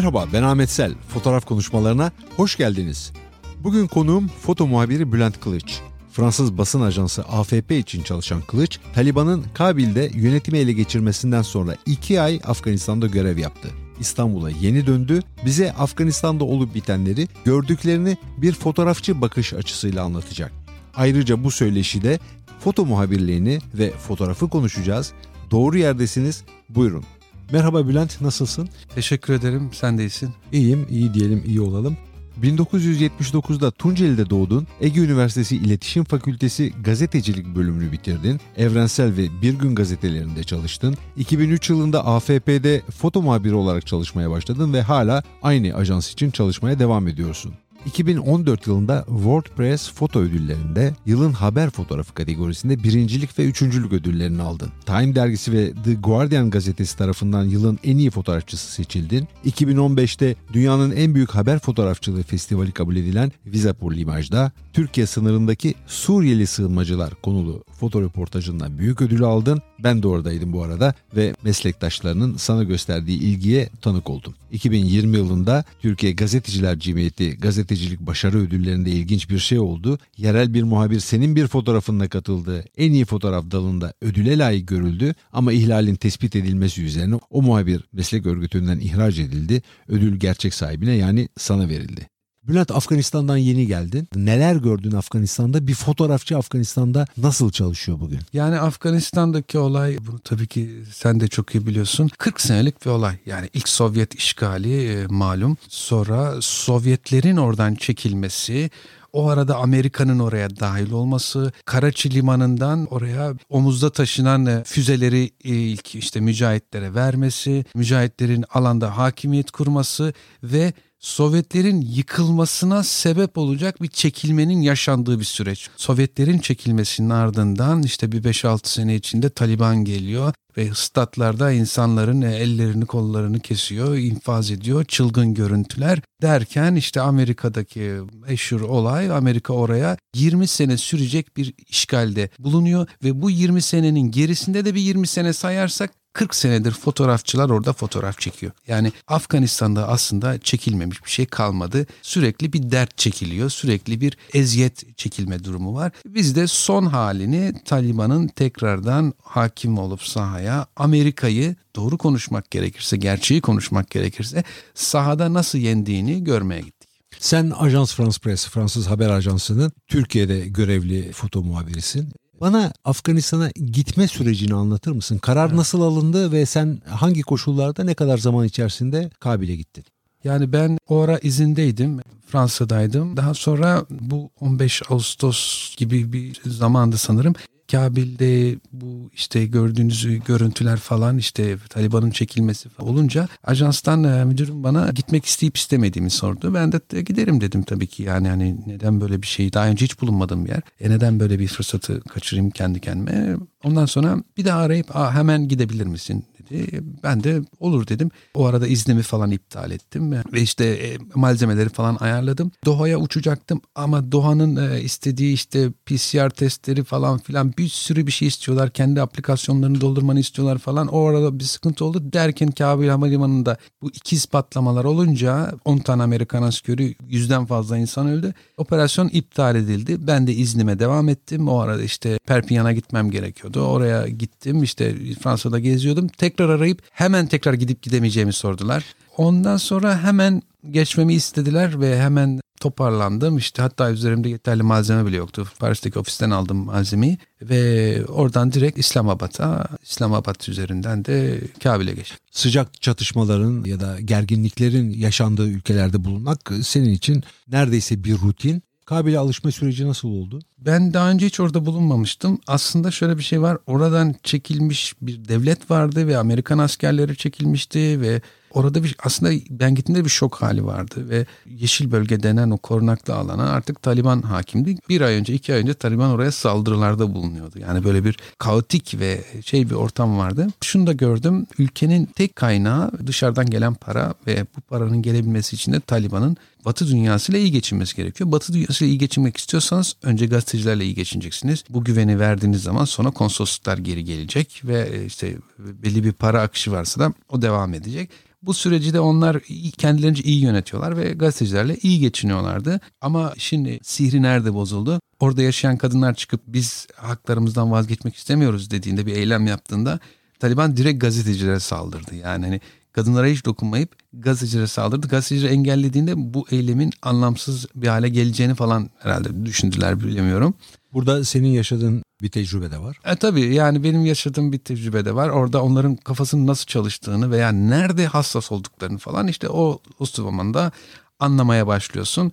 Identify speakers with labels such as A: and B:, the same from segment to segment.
A: Merhaba ben Ahmet Sel. Fotoğraf konuşmalarına hoş geldiniz. Bugün konuğum foto muhabiri Bülent Kılıç. Fransız basın ajansı AFP için çalışan Kılıç, Taliban'ın Kabil'de yönetimi ele geçirmesinden sonra iki ay Afganistan'da görev yaptı. İstanbul'a yeni döndü, bize Afganistan'da olup bitenleri gördüklerini bir fotoğrafçı bakış açısıyla anlatacak. Ayrıca bu söyleşide foto muhabirliğini ve fotoğrafı konuşacağız. Doğru yerdesiniz, buyurun. Merhaba Bülent, nasılsın?
B: Teşekkür ederim, sen de iyisin.
A: İyiyim, iyi diyelim, iyi olalım. 1979'da Tunceli'de doğdun, Ege Üniversitesi İletişim Fakültesi gazetecilik bölümünü bitirdin, Evrensel ve Bir Gün gazetelerinde çalıştın, 2003 yılında AFP'de foto muhabiri olarak çalışmaya başladın ve hala aynı ajans için çalışmaya devam ediyorsun. 2014 yılında WordPress foto ödüllerinde yılın haber fotoğrafı kategorisinde birincilik ve üçüncülük ödüllerini aldın. Time dergisi ve The Guardian gazetesi tarafından yılın en iyi fotoğrafçısı seçildin. 2015'te dünyanın en büyük haber fotoğrafçılığı festivali kabul edilen Visa pour l'Image'da Türkiye sınırındaki Suriyeli sığınmacılar konulu foto röportajından büyük ödül aldın. Ben de oradaydım bu arada ve meslektaşlarının sana gösterdiği ilgiye tanık oldum. 2020 yılında Türkiye Gazeteciler Cemiyeti gazetecilik başarı ödüllerinde ilginç bir şey oldu. Yerel bir muhabir senin bir fotoğrafınla katıldı. En iyi fotoğraf dalında ödüle layık görüldü ama ihlalin tespit edilmesi üzerine o muhabir meslek örgütünden ihraç edildi. Ödül gerçek sahibine yani sana verildi. Bülent Afganistan'dan yeni geldin. Neler gördün Afganistan'da? Bir fotoğrafçı Afganistan'da nasıl çalışıyor bugün?
B: Yani Afganistan'daki olay bunu tabii ki sen de çok iyi biliyorsun. 40 senelik bir olay. Yani ilk Sovyet işgali e, malum. Sonra Sovyetlerin oradan çekilmesi, o arada Amerika'nın oraya dahil olması, Karaçi limanından oraya omuzda taşınan e, füzeleri e, ilk işte mücahitlere vermesi, mücahitlerin alanda hakimiyet kurması ve Sovyetlerin yıkılmasına sebep olacak bir çekilmenin yaşandığı bir süreç. Sovyetlerin çekilmesinin ardından işte bir 5-6 sene içinde Taliban geliyor ve statlarda insanların ellerini kollarını kesiyor, infaz ediyor, çılgın görüntüler derken işte Amerika'daki meşhur olay Amerika oraya 20 sene sürecek bir işgalde bulunuyor ve bu 20 senenin gerisinde de bir 20 sene sayarsak 40 senedir fotoğrafçılar orada fotoğraf çekiyor. Yani Afganistan'da aslında çekilmemiş bir şey kalmadı. Sürekli bir dert çekiliyor. Sürekli bir eziyet çekilme durumu var. Biz de son halini Taliban'ın tekrardan hakim olup sahaya Amerika'yı doğru konuşmak gerekirse, gerçeği konuşmak gerekirse sahada nasıl yendiğini görmeye gittik.
A: Sen Ajans France Press, Fransız haber ajansının Türkiye'de görevli foto muhabirisin. Bana Afganistan'a gitme sürecini anlatır mısın? Karar evet. nasıl alındı ve sen hangi koşullarda ne kadar zaman içerisinde Kabil'e gittin?
B: Yani ben o ara izindeydim. Fransa'daydım. Daha sonra bu 15 Ağustos gibi bir zamandı sanırım. Kabil'de bu işte gördüğünüz görüntüler falan işte Taliban'ın çekilmesi olunca ajanstan e, müdürüm bana gitmek isteyip istemediğimi sordu. Ben de giderim dedim tabii ki yani hani neden böyle bir şey daha önce hiç bulunmadığım bir yer. E neden böyle bir fırsatı kaçırayım kendi kendime. Ondan sonra bir daha arayıp hemen gidebilir misin dedi. Ben de olur dedim. O arada iznimi falan iptal ettim ve işte e, malzemeleri falan ayarladım. Doha'ya uçacaktım ama Doha'nın e, istediği işte PCR testleri falan filan bir sürü bir şey istiyorlar. Kendi aplikasyonlarını doldurmanı istiyorlar falan. O arada bir sıkıntı oldu. Derken Kabil Havalimanı'nda bu ikiz patlamalar olunca 10 tane Amerikan askeri yüzden fazla insan öldü. Operasyon iptal edildi. Ben de iznime devam ettim. O arada işte Perpignan'a gitmem gerekiyordu. Oraya gittim işte Fransa'da geziyordum. Tekrar arayıp hemen tekrar gidip gidemeyeceğimi sordular. Ondan sonra hemen geçmemi istediler ve hemen toparlandım. İşte hatta üzerimde yeterli malzeme bile yoktu. Paris'teki ofisten aldım malzemeyi ve oradan direkt İslamabad'a, İslamabad üzerinden de Kabil'e geçtim.
A: Sıcak çatışmaların ya da gerginliklerin yaşandığı ülkelerde bulunmak senin için neredeyse bir rutin. Kabil'e alışma süreci nasıl oldu?
B: Ben daha önce hiç orada bulunmamıştım. Aslında şöyle bir şey var. Oradan çekilmiş bir devlet vardı ve Amerikan askerleri çekilmişti ve Orada bir aslında ben gittiğimde bir şok hali vardı ve yeşil bölge denen o korunaklı alana artık Taliban hakimdi. Bir ay önce iki ay önce Taliban oraya saldırılarda bulunuyordu. Yani böyle bir kaotik ve şey bir ortam vardı. Şunu da gördüm ülkenin tek kaynağı dışarıdan gelen para ve bu paranın gelebilmesi için de Taliban'ın Batı dünyasıyla iyi geçinmesi gerekiyor. Batı dünyasıyla iyi geçinmek istiyorsanız önce gazetecilerle iyi geçineceksiniz. Bu güveni verdiğiniz zaman sonra konsolosluklar geri gelecek ve işte belli bir para akışı varsa da o devam edecek. Bu süreci de onlar kendilerince iyi yönetiyorlar ve gazetecilerle iyi geçiniyorlardı. Ama şimdi sihri nerede bozuldu? Orada yaşayan kadınlar çıkıp biz haklarımızdan vazgeçmek istemiyoruz dediğinde bir eylem yaptığında Taliban direkt gazetecilere saldırdı. Yani hani kadınlara hiç dokunmayıp gazetecilere saldırdı. Gazetecileri engellediğinde bu eylemin anlamsız bir hale geleceğini falan herhalde düşündüler bilemiyorum.
A: Burada senin yaşadığın bir tecrübe de var.
B: E tabii yani benim yaşadığım bir tecrübe de var. Orada onların kafasının nasıl çalıştığını veya nerede hassas olduklarını falan işte o, o zamanda anlamaya başlıyorsun.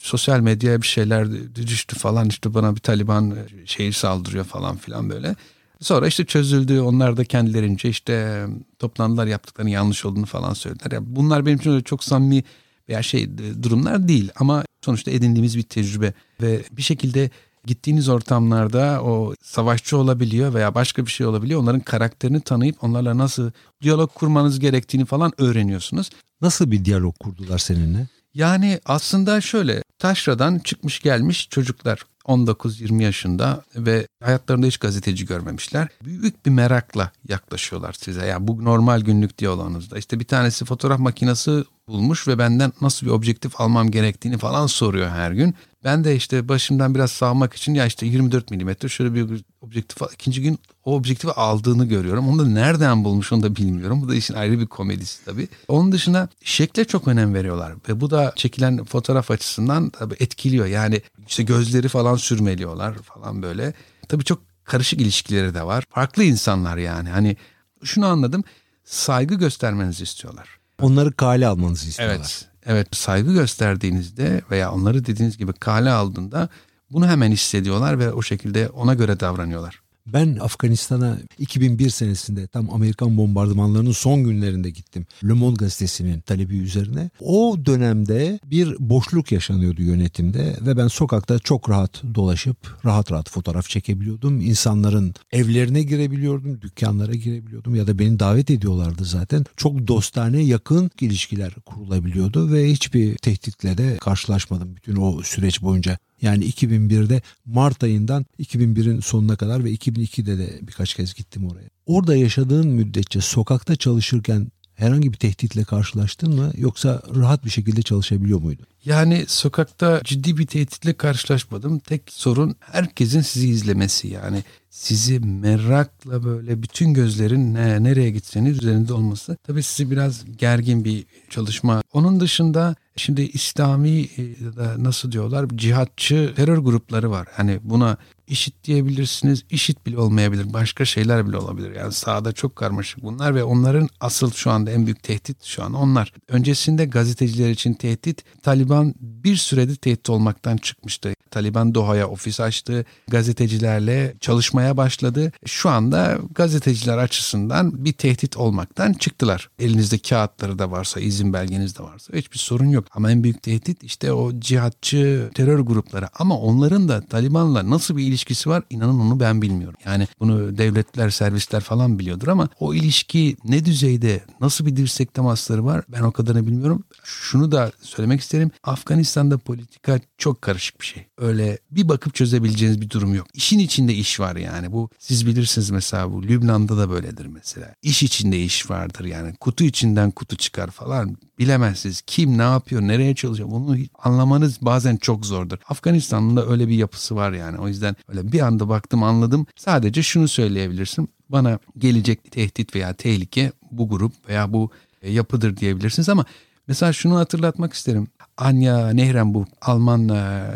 B: Sosyal medyaya bir şeyler düştü falan işte bana bir Taliban şehir saldırıyor falan filan böyle. Sonra işte çözüldü. Onlar da kendilerince işte toplandılar yaptıklarının yanlış olduğunu falan söylediler. Yani bunlar benim için öyle çok samimi veya şey durumlar değil ama sonuçta edindiğimiz bir tecrübe ve bir şekilde gittiğiniz ortamlarda o savaşçı olabiliyor veya başka bir şey olabiliyor. Onların karakterini tanıyıp onlarla nasıl diyalog kurmanız gerektiğini falan öğreniyorsunuz.
A: Nasıl bir diyalog kurdular seninle?
B: Yani aslında şöyle taşradan çıkmış gelmiş çocuklar 19-20 yaşında ve hayatlarında hiç gazeteci görmemişler. Büyük bir merakla yaklaşıyorlar size. Yani bu normal günlük diyaloğunuzda. İşte bir tanesi fotoğraf makinesi bulmuş ve benden nasıl bir objektif almam gerektiğini falan soruyor her gün. Ben de işte başımdan biraz sağmak için ya işte 24 milimetre şöyle bir objektif. İkinci gün o objektifi aldığını görüyorum. Onu da nereden bulmuş onu da bilmiyorum. Bu da işin ayrı bir komedisi tabii. Onun dışında şekle çok önem veriyorlar. Ve bu da çekilen fotoğraf açısından tabii etkiliyor. Yani işte gözleri falan sürmeliyorlar falan böyle. Tabii çok karışık ilişkileri de var. Farklı insanlar yani. Hani şunu anladım. Saygı göstermenizi istiyorlar.
A: Onları kale almanızı istiyorlar.
B: Evet. Evet saygı gösterdiğinizde veya onları dediğiniz gibi kale aldığında bunu hemen hissediyorlar ve o şekilde ona göre davranıyorlar.
A: Ben Afganistan'a 2001 senesinde tam Amerikan bombardımanlarının son günlerinde gittim. Le Monde gazetesinin talebi üzerine. O dönemde bir boşluk yaşanıyordu yönetimde ve ben sokakta çok rahat dolaşıp rahat rahat fotoğraf çekebiliyordum. İnsanların evlerine girebiliyordum, dükkanlara girebiliyordum ya da beni davet ediyorlardı zaten. Çok dostane, yakın ilişkiler kurulabiliyordu ve hiçbir tehditle de karşılaşmadım bütün o süreç boyunca. Yani 2001'de Mart ayından 2001'in sonuna kadar ve 2002'de de birkaç kez gittim oraya. Orada yaşadığın müddetçe sokakta çalışırken herhangi bir tehditle karşılaştın mı yoksa rahat bir şekilde çalışabiliyor muydun?
B: Yani sokakta ciddi bir tehditle karşılaşmadım. Tek sorun herkesin sizi izlemesi yani sizi merakla böyle bütün gözlerin ne, nereye gitseniz üzerinde olması. Tabii sizi biraz gergin bir çalışma. Onun dışında şimdi İslami e, ya da nasıl diyorlar cihatçı terör grupları var. Hani buna işit diyebilirsiniz. işit bile olmayabilir. Başka şeyler bile olabilir. Yani sahada çok karmaşık bunlar ve onların asıl şu anda en büyük tehdit şu an onlar. Öncesinde gazeteciler için tehdit Taliban bir süredir tehdit olmaktan çıkmıştı. Taliban Doha'ya ofis açtı. Gazetecilerle çalışmaya başladı. Şu anda gazeteciler açısından bir tehdit olmaktan çıktılar. Elinizde kağıtları da varsa, izin belgeniz de varsa hiçbir sorun yok. Ama en büyük tehdit işte o cihatçı terör grupları. Ama onların da Taliban'la nasıl bir ilişkisi var inanın onu ben bilmiyorum. Yani bunu devletler, servisler falan biliyordur ama o ilişki ne düzeyde, nasıl bir dirsek temasları var ben o kadarını bilmiyorum. Şunu da söylemek isterim. Afganistan'da politika çok karışık bir şey. Öyle bir bakıp çözebileceğiniz bir durum yok. İşin içinde iş var yani. Bu siz bilirsiniz mesela bu Lübnan'da da böyledir mesela. İş içinde iş vardır yani. Kutu içinden kutu çıkar falan. Bilemezsiniz kim ne yapıyor, nereye çalışıyor. Bunu anlamanız bazen çok zordur. Afganistan'ın da öyle bir yapısı var yani. O yüzden öyle bir anda baktım anladım. Sadece şunu söyleyebilirsin. Bana gelecek tehdit veya tehlike bu grup veya bu e, yapıdır diyebilirsiniz ama mesela şunu hatırlatmak isterim. Anya Nehrenburg Alman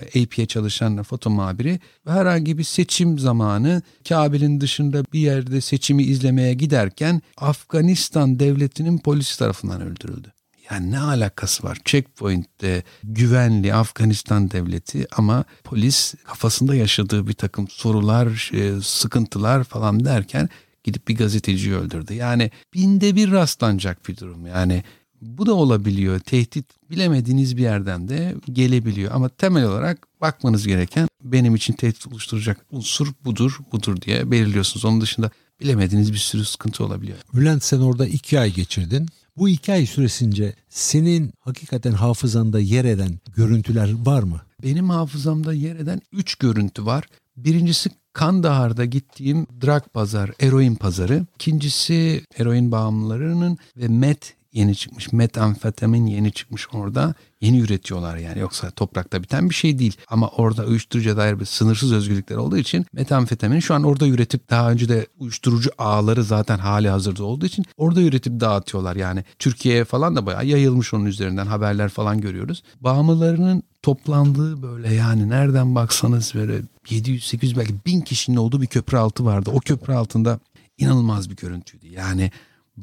B: AP'ye çalışan foto muhabiri herhangi bir seçim zamanı Kabil'in dışında bir yerde seçimi izlemeye giderken Afganistan devletinin polisi tarafından öldürüldü. Yani ne alakası var? Checkpoint'te güvenli Afganistan devleti ama polis kafasında yaşadığı bir takım sorular, e, sıkıntılar falan derken gidip bir gazeteciyi öldürdü. Yani binde bir rastlanacak bir durum. Yani bu da olabiliyor. Tehdit bilemediğiniz bir yerden de gelebiliyor. Ama temel olarak bakmanız gereken benim için tehdit oluşturacak unsur budur, budur diye belirliyorsunuz. Onun dışında bilemediğiniz bir sürü sıkıntı olabiliyor.
A: Bülent sen orada iki ay geçirdin. Bu iki ay süresince senin hakikaten hafızanda yer eden görüntüler var mı?
B: Benim hafızamda yer eden üç görüntü var. Birincisi Kandahar'da gittiğim drag pazar, eroin pazarı. İkincisi eroin bağımlılarının ve met yeni çıkmış. Metamfetamin yeni çıkmış orada. Yeni üretiyorlar yani. Yoksa toprakta biten bir şey değil. Ama orada uyuşturucuya dair bir sınırsız özgürlükler olduğu için metamfetamin şu an orada üretip daha önce de uyuşturucu ağları zaten hali hazırda olduğu için orada üretip dağıtıyorlar. Yani Türkiye'ye falan da bayağı yayılmış onun üzerinden haberler falan görüyoruz. Bağımlılarının toplandığı böyle yani nereden baksanız böyle 700-800 belki 1000 kişinin olduğu bir köprü altı vardı. O köprü altında inanılmaz bir görüntüydü. Yani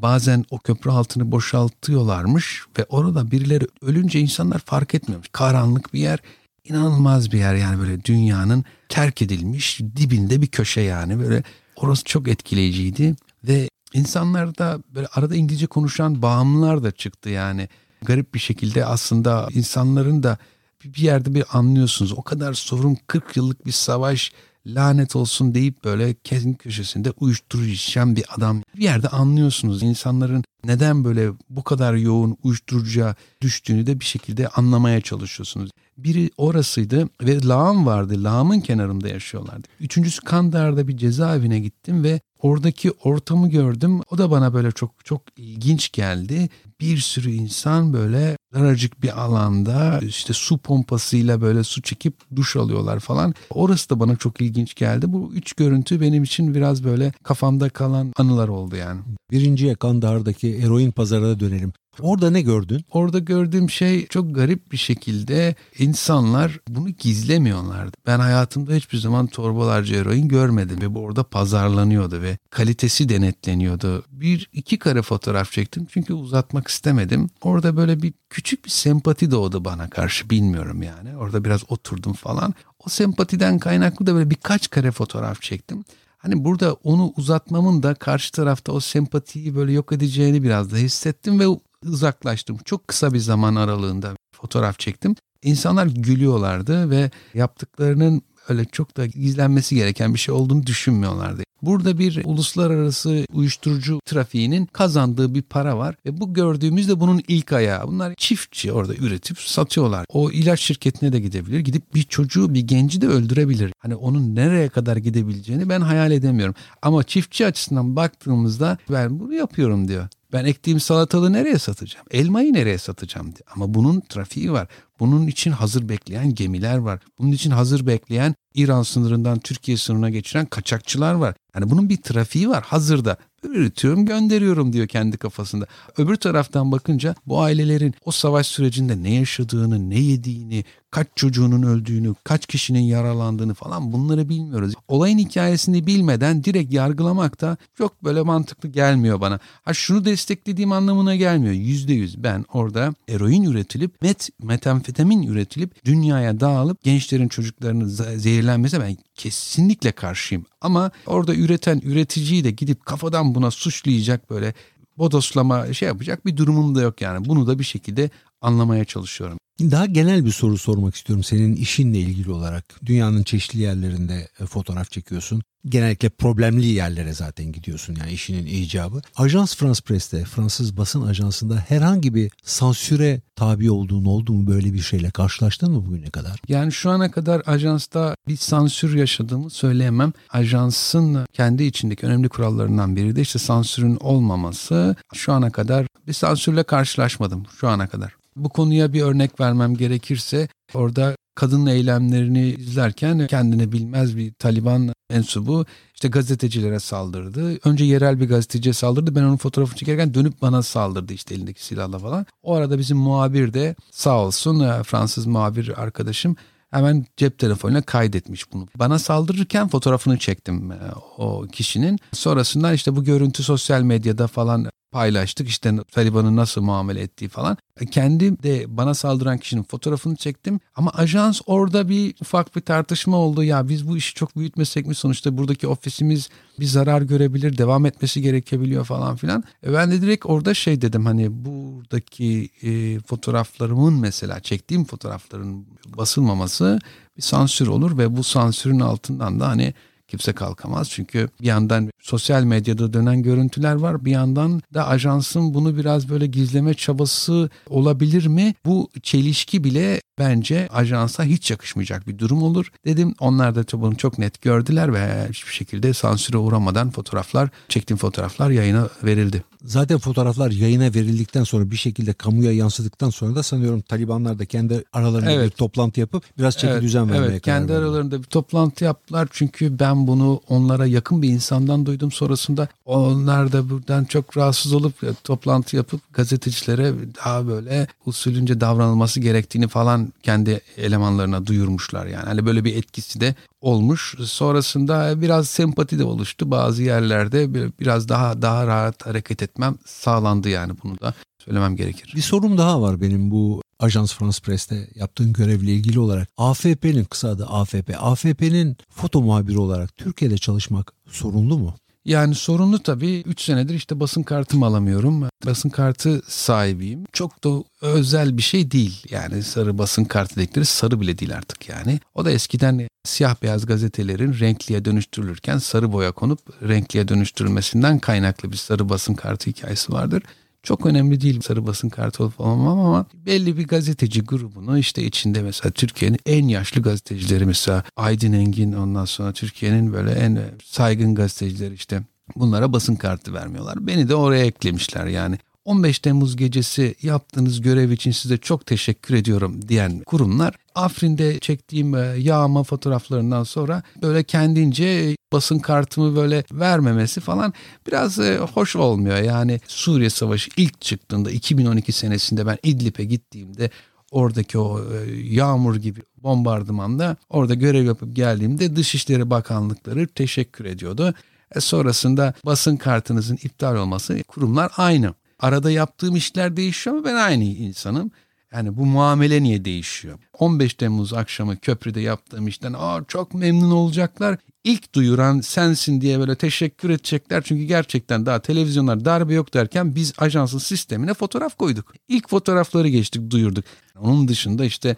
B: bazen o köprü altını boşaltıyorlarmış ve orada birileri ölünce insanlar fark etmiyormuş. Karanlık bir yer, inanılmaz bir yer yani böyle dünyanın terk edilmiş dibinde bir köşe yani. Böyle orası çok etkileyiciydi ve insanlarda böyle arada İngilizce konuşan bağımlılar da çıktı yani. Garip bir şekilde aslında insanların da bir yerde bir anlıyorsunuz. O kadar sorun 40 yıllık bir savaş lanet olsun deyip böyle kesin köşesinde uyuşturucu içen bir adam. Bir yerde anlıyorsunuz insanların neden böyle bu kadar yoğun uyuşturucuya düştüğünü de bir şekilde anlamaya çalışıyorsunuz. Biri orasıydı ve lağım vardı. Lağımın kenarında yaşıyorlardı. Üçüncüsü Kandar'da bir cezaevine gittim ve oradaki ortamı gördüm. O da bana böyle çok çok ilginç geldi. Bir sürü insan böyle daracık bir alanda işte su pompasıyla böyle su çekip duş alıyorlar falan. Orası da bana çok ilginç geldi. Bu üç görüntü benim için biraz böyle kafamda kalan anılar oldu yani.
A: Birinciye Kandahar'daki eroin pazarına dönelim. Orada ne gördün?
B: Orada gördüğüm şey çok garip bir şekilde insanlar bunu gizlemiyorlardı. Ben hayatımda hiçbir zaman torbalarca eroin görmedim ve bu orada pazarlanıyordu ve kalitesi denetleniyordu. Bir iki kare fotoğraf çektim çünkü uzatmak istemedim. Orada böyle bir küçük bir sempati doğdu bana karşı bilmiyorum yani. Orada biraz oturdum falan. O sempatiden kaynaklı da böyle birkaç kare fotoğraf çektim. Hani burada onu uzatmamın da karşı tarafta o sempatiyi böyle yok edeceğini biraz da hissettim ve uzaklaştım. Çok kısa bir zaman aralığında fotoğraf çektim. İnsanlar gülüyorlardı ve yaptıklarının öyle çok da gizlenmesi gereken bir şey olduğunu düşünmüyorlardı. Burada bir uluslararası uyuşturucu trafiğinin kazandığı bir para var ve bu gördüğümüz de bunun ilk ayağı. Bunlar çiftçi orada üretip satıyorlar. O ilaç şirketine de gidebilir. Gidip bir çocuğu, bir genci de öldürebilir. Hani onun nereye kadar gidebileceğini ben hayal edemiyorum. Ama çiftçi açısından baktığımızda ben bunu yapıyorum diyor. Ben ektiğim salatalığı nereye satacağım? Elmayı nereye satacağım? Diye. Ama bunun trafiği var. Bunun için hazır bekleyen gemiler var. Bunun için hazır bekleyen İran sınırından Türkiye sınırına geçiren kaçakçılar var. Yani bunun bir trafiği var hazırda. Üretiyorum gönderiyorum diyor kendi kafasında. Öbür taraftan bakınca bu ailelerin o savaş sürecinde ne yaşadığını, ne yediğini, kaç çocuğunun öldüğünü, kaç kişinin yaralandığını falan bunları bilmiyoruz. Olayın hikayesini bilmeden direkt yargılamak da çok böyle mantıklı gelmiyor bana. Ha şunu desteklediğim anlamına gelmiyor. Yüzde yüz ben orada eroin üretilip met, metamfetamin üretilip dünyaya dağılıp gençlerin çocuklarının zehirlenmesi ben kesinlikle karşıyım. Ama orada üreten üreticiyi de gidip kafadan buna suçlayacak böyle bodoslama şey yapacak bir durumum da yok yani. Bunu da bir şekilde anlamaya çalışıyorum.
A: Daha genel bir soru sormak istiyorum senin işinle ilgili olarak. Dünyanın çeşitli yerlerinde e, fotoğraf çekiyorsun. Genellikle problemli yerlere zaten gidiyorsun yani işinin icabı. Ajans France Press'te, Fransız basın ajansında herhangi bir sansüre tabi olduğun oldu mu böyle bir şeyle karşılaştın mı bugüne kadar?
B: Yani şu ana kadar ajansta bir sansür yaşadığımı söyleyemem. Ajansın kendi içindeki önemli kurallarından biri de işte sansürün olmaması. Şu ana kadar bir sansürle karşılaşmadım şu ana kadar. Bu konuya bir örnek vermem gerekirse orada kadın eylemlerini izlerken kendini bilmez bir Taliban mensubu işte gazetecilere saldırdı. Önce yerel bir gazeteciye saldırdı. Ben onun fotoğrafını çekerken dönüp bana saldırdı işte elindeki silahla falan. O arada bizim muhabir de sağ olsun e, Fransız muhabir arkadaşım hemen cep telefonuyla kaydetmiş bunu. Bana saldırırken fotoğrafını çektim e, o kişinin. Sonrasında işte bu görüntü sosyal medyada falan paylaştık. İşte Taliban'ın nasıl muamele ettiği falan. E, kendim de bana saldıran kişinin fotoğrafını çektim. Ama ajans orada bir ufak bir tartışma oldu. Ya biz bu işi çok büyütmesek mi sonuçta buradaki ofisimiz bir zarar görebilir, devam etmesi gerekebiliyor falan filan. E ben de direkt orada şey dedim hani buradaki e, fotoğraflarımın mesela çektiğim fotoğrafların basılmaması bir sansür olur ve bu sansürün altından da hani kimse kalkamaz. Çünkü bir yandan sosyal medyada dönen görüntüler var. Bir yandan da ajansın bunu biraz böyle gizleme çabası olabilir mi? Bu çelişki bile bence ajansa hiç yakışmayacak bir durum olur dedim. Onlar da bunu çok net gördüler ve hiçbir şekilde sansüre uğramadan fotoğraflar, çektiğim fotoğraflar yayına verildi.
A: Zaten fotoğraflar yayına verildikten sonra bir şekilde kamuya yansıdıktan sonra da sanıyorum Talibanlar da kendi aralarında evet. bir toplantı yapıp biraz çeki evet, düzen vermeye evet,
B: karar kendi verdiler. aralarında bir toplantı yaptılar çünkü ben bunu onlara yakın bir insandan duydum sonrasında onlar da buradan çok rahatsız olup e, toplantı yapıp gazetecilere daha böyle usulünce davranılması gerektiğini falan kendi elemanlarına duyurmuşlar yani. Hani böyle bir etkisi de olmuş. Sonrasında biraz sempati de oluştu. Bazı yerlerde biraz daha daha rahat hareket etmem sağlandı yani bunu da söylemem gerekir.
A: Bir sorum daha var benim bu Ajans France Press'te yaptığın görevle ilgili olarak. AFP'nin kısa adı AFP. AFP'nin foto muhabiri olarak Türkiye'de çalışmak sorunlu mu?
B: Yani sorunlu tabii 3 senedir işte basın kartımı alamıyorum. Basın kartı sahibiyim. Çok da özel bir şey değil. Yani sarı basın kartı dedikleri sarı bile değil artık yani. O da eskiden siyah beyaz gazetelerin renkliye dönüştürülürken sarı boya konup renkliye dönüştürülmesinden kaynaklı bir sarı basın kartı hikayesi vardır. Çok önemli değil sarı basın kartı olmamam ama belli bir gazeteci grubunu işte içinde mesela Türkiye'nin en yaşlı gazetecileri mesela Aydın Engin ondan sonra Türkiye'nin böyle en saygın gazetecileri işte bunlara basın kartı vermiyorlar. Beni de oraya eklemişler yani. 15 Temmuz gecesi yaptığınız görev için size çok teşekkür ediyorum diyen kurumlar Afrin'de çektiğim e, yağma fotoğraflarından sonra böyle kendince basın kartımı böyle vermemesi falan biraz e, hoş olmuyor. Yani Suriye Savaşı ilk çıktığında 2012 senesinde ben İdlib'e gittiğimde oradaki o e, yağmur gibi bombardımanda orada görev yapıp geldiğimde Dışişleri Bakanlıkları teşekkür ediyordu. E sonrasında basın kartınızın iptal olması kurumlar aynı. Arada yaptığım işler değişiyor ama ben aynı insanım. Yani bu muamele niye değişiyor? 15 Temmuz akşamı köprüde yaptığım işten Aa, çok memnun olacaklar. İlk duyuran sensin diye böyle teşekkür edecekler. Çünkü gerçekten daha televizyonlar darbe yok derken biz ajansın sistemine fotoğraf koyduk. İlk fotoğrafları geçtik duyurduk. Onun dışında işte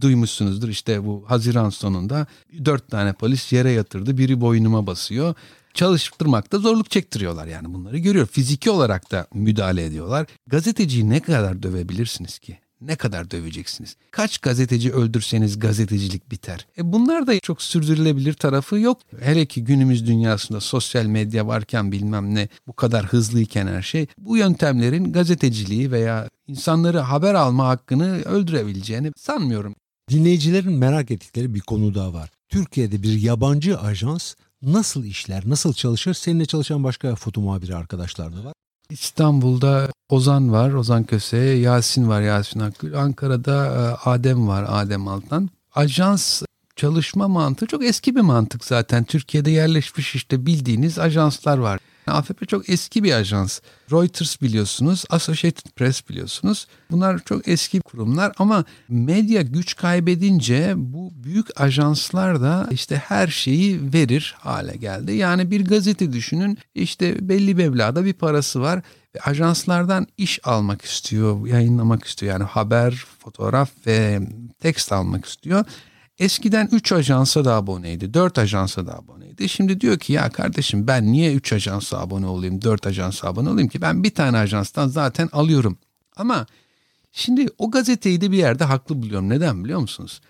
B: duymuşsunuzdur işte bu Haziran sonunda dört tane polis yere yatırdı. Biri boynuma basıyor çalıştırmakta zorluk çektiriyorlar yani bunları görüyor. Fiziki olarak da müdahale ediyorlar. Gazeteciyi ne kadar dövebilirsiniz ki? ne kadar döveceksiniz? Kaç gazeteci öldürseniz gazetecilik biter. E bunlar da çok sürdürülebilir tarafı yok. Hele ki günümüz dünyasında sosyal medya varken bilmem ne bu kadar hızlıyken her şey bu yöntemlerin gazeteciliği veya insanları haber alma hakkını öldürebileceğini sanmıyorum.
A: Dinleyicilerin merak ettikleri bir konu daha var. Türkiye'de bir yabancı ajans nasıl işler, nasıl çalışır? Seninle çalışan başka foto muhabiri arkadaşlar da var.
B: İstanbul'da Ozan var, Ozan Köse, Yasin var, Yasin Akgül. Ankara'da e, Adem var, Adem Altan. Ajans çalışma mantığı çok eski bir mantık zaten. Türkiye'de yerleşmiş işte bildiğiniz ajanslar var. AFP çok eski bir ajans. Reuters biliyorsunuz, Associated Press biliyorsunuz. Bunlar çok eski kurumlar ama medya güç kaybedince bu büyük ajanslar da işte her şeyi verir hale geldi. Yani bir gazete düşünün işte belli meblağda bir parası var ve ajanslardan iş almak istiyor, yayınlamak istiyor. Yani haber, fotoğraf ve tekst almak istiyor. Eskiden 3 ajansa da aboneydi, 4 ajansa da aboneydi. Şimdi diyor ki ya kardeşim ben niye 3 ajansa abone olayım, 4 ajansa abone olayım ki? Ben bir tane ajanstan zaten alıyorum. Ama şimdi o gazeteyi de bir yerde haklı buluyorum. Neden biliyor musunuz?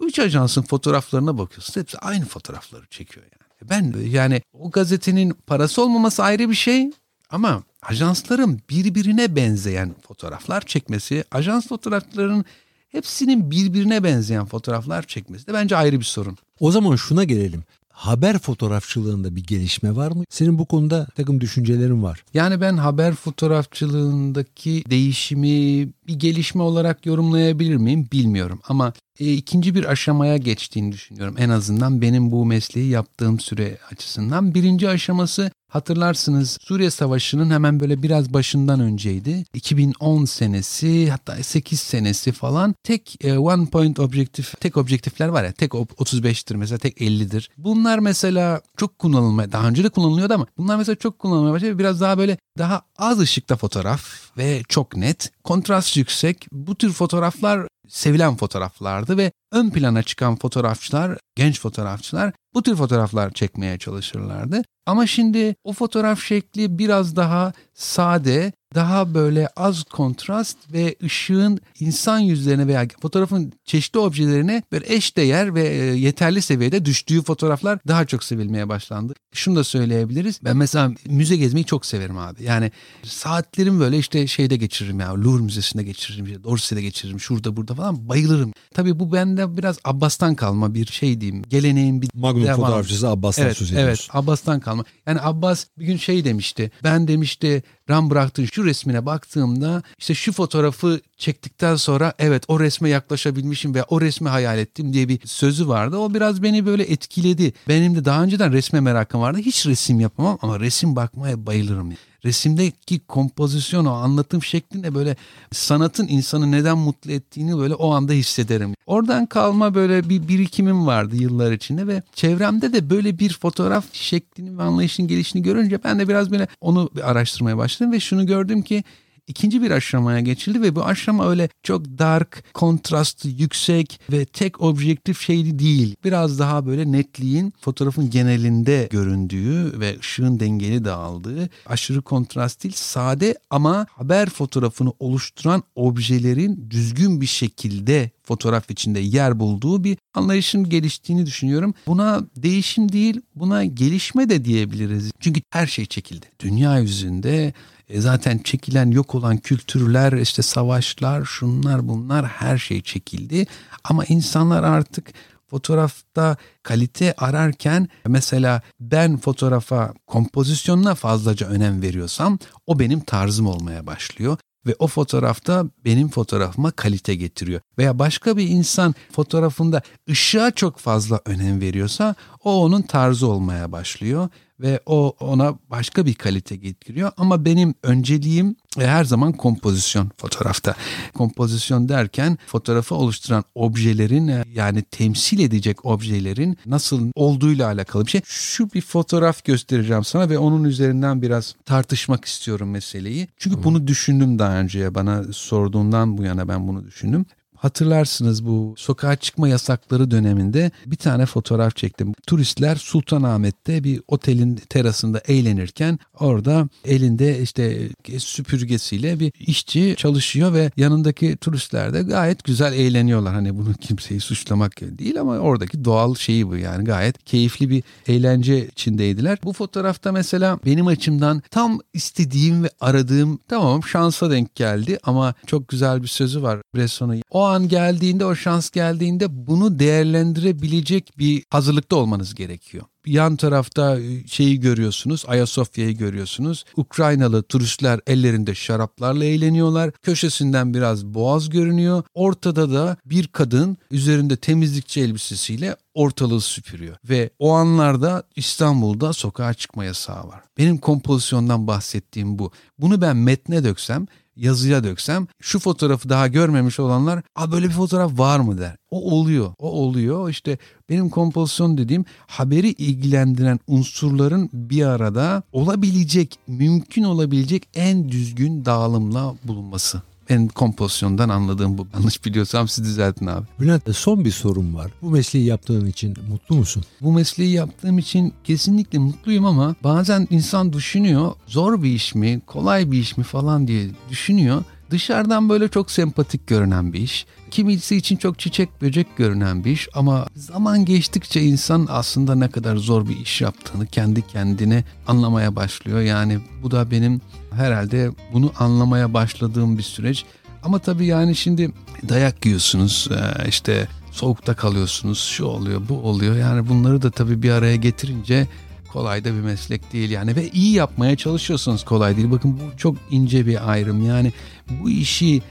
B: 3 ajansın fotoğraflarına bakıyorsunuz. Hepsi aynı fotoğrafları çekiyor yani. Ben yani o gazetenin parası olmaması ayrı bir şey ama ajansların birbirine benzeyen fotoğraflar çekmesi, ajans fotoğraflarının hepsinin birbirine benzeyen fotoğraflar çekmesi de bence ayrı bir sorun.
A: O zaman şuna gelelim. Haber fotoğrafçılığında bir gelişme var mı? Senin bu konuda takım düşüncelerin var.
B: Yani ben haber fotoğrafçılığındaki değişimi bir gelişme olarak yorumlayabilir miyim bilmiyorum. Ama e, ikinci bir aşamaya geçtiğini düşünüyorum. En azından benim bu mesleği yaptığım süre açısından. Birinci aşaması Hatırlarsınız Suriye Savaşı'nın hemen böyle biraz başından önceydi. 2010 senesi hatta 8 senesi falan tek e, one point objektif tek objektifler var ya tek 35'tir mesela tek 50'dir. Bunlar mesela çok kullanılmaya daha önce de kullanılıyordu ama bunlar mesela çok kullanılmaya başladı. Biraz daha böyle daha az ışıkta fotoğraf ve çok net. Kontrast yüksek. Bu tür fotoğraflar sevilen fotoğraflardı ve ön plana çıkan fotoğrafçılar, genç fotoğrafçılar bu tür fotoğraflar çekmeye çalışırlardı. Ama şimdi o fotoğraf şekli biraz daha sade, daha böyle az kontrast ve ışığın insan yüzlerine veya fotoğrafın çeşitli objelerine böyle eşdeğer ve e, yeterli seviyede düştüğü fotoğraflar daha çok sevilmeye başlandı. Şunu da söyleyebiliriz. Ben mesela müze gezmeyi çok severim abi. Yani saatlerim böyle işte şeyde geçiririm ya. Louvre Müzesi'nde geçiririm. Işte Dorsey'de geçiririm. Şurada burada falan bayılırım. Tabii bu bende biraz Abbas'tan kalma bir şey diyeyim. Geleneğin bir
A: Magnum
B: devam.
A: fotoğrafçısı Abbas'tan
B: evet,
A: söz ediyoruz.
B: Evet Abbas'tan kalma. Yani Abbas bir gün şey demişti. Ben demişti Rembrandt'ın şu resmine baktığımda işte şu fotoğrafı çektikten sonra evet o resme yaklaşabilmişim ve o resmi hayal ettim diye bir sözü vardı. O biraz beni böyle etkiledi. Benim de daha önceden resme merakım vardı. Hiç resim yapamam ama resim bakmaya bayılırım. Resimdeki kompozisyon o anlatım şeklinde böyle sanatın insanı neden mutlu ettiğini böyle o anda hissederim. Oradan kalma böyle bir birikimim vardı yıllar içinde ve çevremde de böyle bir fotoğraf şeklini ve anlayışın gelişini görünce ben de biraz böyle onu araştırmaya başladım ve şunu gördüm ki ikinci bir aşamaya geçildi ve bu aşama öyle çok dark, kontrastı yüksek ve tek objektif şeydi değil. Biraz daha böyle netliğin fotoğrafın genelinde göründüğü ve ışığın dengeli dağıldığı, aşırı kontrast değil, sade ama haber fotoğrafını oluşturan objelerin düzgün bir şekilde fotoğraf içinde yer bulduğu bir anlayışın geliştiğini düşünüyorum. Buna değişim değil, buna gelişme de diyebiliriz. Çünkü her şey çekildi. Dünya yüzünde e zaten çekilen yok olan kültürler işte savaşlar şunlar bunlar her şey çekildi. Ama insanlar artık fotoğrafta kalite ararken mesela ben fotoğrafa kompozisyonuna fazlaca önem veriyorsam o benim tarzım olmaya başlıyor ve o fotoğrafta benim fotoğrafıma kalite getiriyor. Veya başka bir insan fotoğrafında ışığa çok fazla önem veriyorsa o onun tarzı olmaya başlıyor ve o ona başka bir kalite getiriyor. Ama benim önceliğim e, her zaman kompozisyon fotoğrafta. Kompozisyon derken fotoğrafı oluşturan objelerin e, yani temsil edecek objelerin nasıl olduğuyla alakalı bir şey. Şu bir fotoğraf göstereceğim sana ve onun üzerinden biraz tartışmak istiyorum meseleyi. Çünkü bunu düşündüm daha önce bana sorduğundan bu yana ben bunu düşündüm. Hatırlarsınız bu sokağa çıkma yasakları döneminde bir tane fotoğraf çektim. Turistler Sultanahmet'te bir otelin terasında eğlenirken orada elinde işte süpürgesiyle bir işçi çalışıyor ve yanındaki turistler de gayet güzel eğleniyorlar. Hani bunu kimseyi suçlamak değil ama oradaki doğal şeyi bu yani gayet keyifli bir eğlence içindeydiler. Bu fotoğrafta mesela benim açımdan tam istediğim ve aradığım tamam şansa denk geldi ama çok güzel bir sözü var Bresson'un. O an geldiğinde, o şans geldiğinde bunu değerlendirebilecek bir hazırlıkta olmanız gerekiyor. Yan tarafta e, şeyi görüyorsunuz, Ayasofya'yı görüyorsunuz. Ukraynalı turistler ellerinde şaraplarla eğleniyorlar. Köşesinden biraz boğaz görünüyor. Ortada da bir kadın üzerinde temizlikçi elbisesiyle ortalığı süpürüyor. Ve o anlarda İstanbul'da sokağa çıkma yasağı var. Benim kompozisyondan bahsettiğim bu. Bunu ben metne döksem yazıya döksem şu fotoğrafı daha görmemiş olanlar a böyle bir fotoğraf var mı der. O oluyor. O oluyor. İşte benim kompozisyon dediğim haberi ilgilendiren unsurların bir arada olabilecek, mümkün olabilecek en düzgün dağılımla bulunması. Ben kompozisyondan anladığım bu. Yanlış biliyorsam siz düzeltin abi.
A: Bülent son bir sorum var. Bu mesleği yaptığın için mutlu musun?
B: Bu mesleği yaptığım için kesinlikle mutluyum ama bazen insan düşünüyor zor bir iş mi, kolay bir iş mi falan diye düşünüyor. Dışarıdan böyle çok sempatik görünen bir iş. Kimisi için çok çiçek böcek görünen bir iş ama zaman geçtikçe insan aslında ne kadar zor bir iş yaptığını kendi kendine anlamaya başlıyor. Yani bu da benim herhalde bunu anlamaya başladığım bir süreç. Ama tabii yani şimdi dayak yiyorsunuz işte soğukta kalıyorsunuz şu oluyor bu oluyor yani bunları da tabii bir araya getirince kolay da bir meslek değil yani ve iyi yapmaya çalışıyorsanız kolay değil. Bakın bu çok ince bir ayrım yani bu işi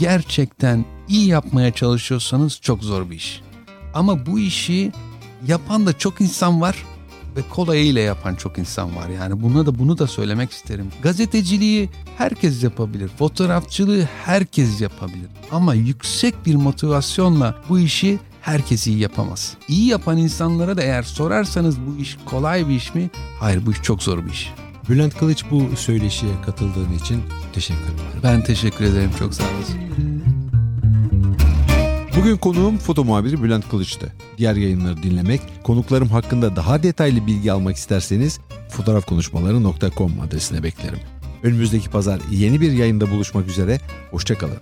B: gerçekten iyi yapmaya çalışıyorsanız çok zor bir iş. Ama bu işi yapan da çok insan var ve kolayıyla yapan çok insan var. Yani buna da bunu da söylemek isterim. Gazeteciliği herkes yapabilir. Fotoğrafçılığı herkes yapabilir. Ama yüksek bir motivasyonla bu işi herkes iyi yapamaz. İyi yapan insanlara da eğer sorarsanız bu iş kolay bir iş mi? Hayır bu iş çok zor bir iş.
A: Bülent Kılıç bu söyleşiye katıldığın için teşekkür ederim.
B: Ben teşekkür ederim çok sağ olasın.
A: Bugün konuğum foto muhabiri Bülent Kılıç'tı. Diğer yayınları dinlemek, konuklarım hakkında daha detaylı bilgi almak isterseniz fotoğrafkonuşmaları.com adresine beklerim. Önümüzdeki pazar yeni bir yayında buluşmak üzere. Hoşçakalın.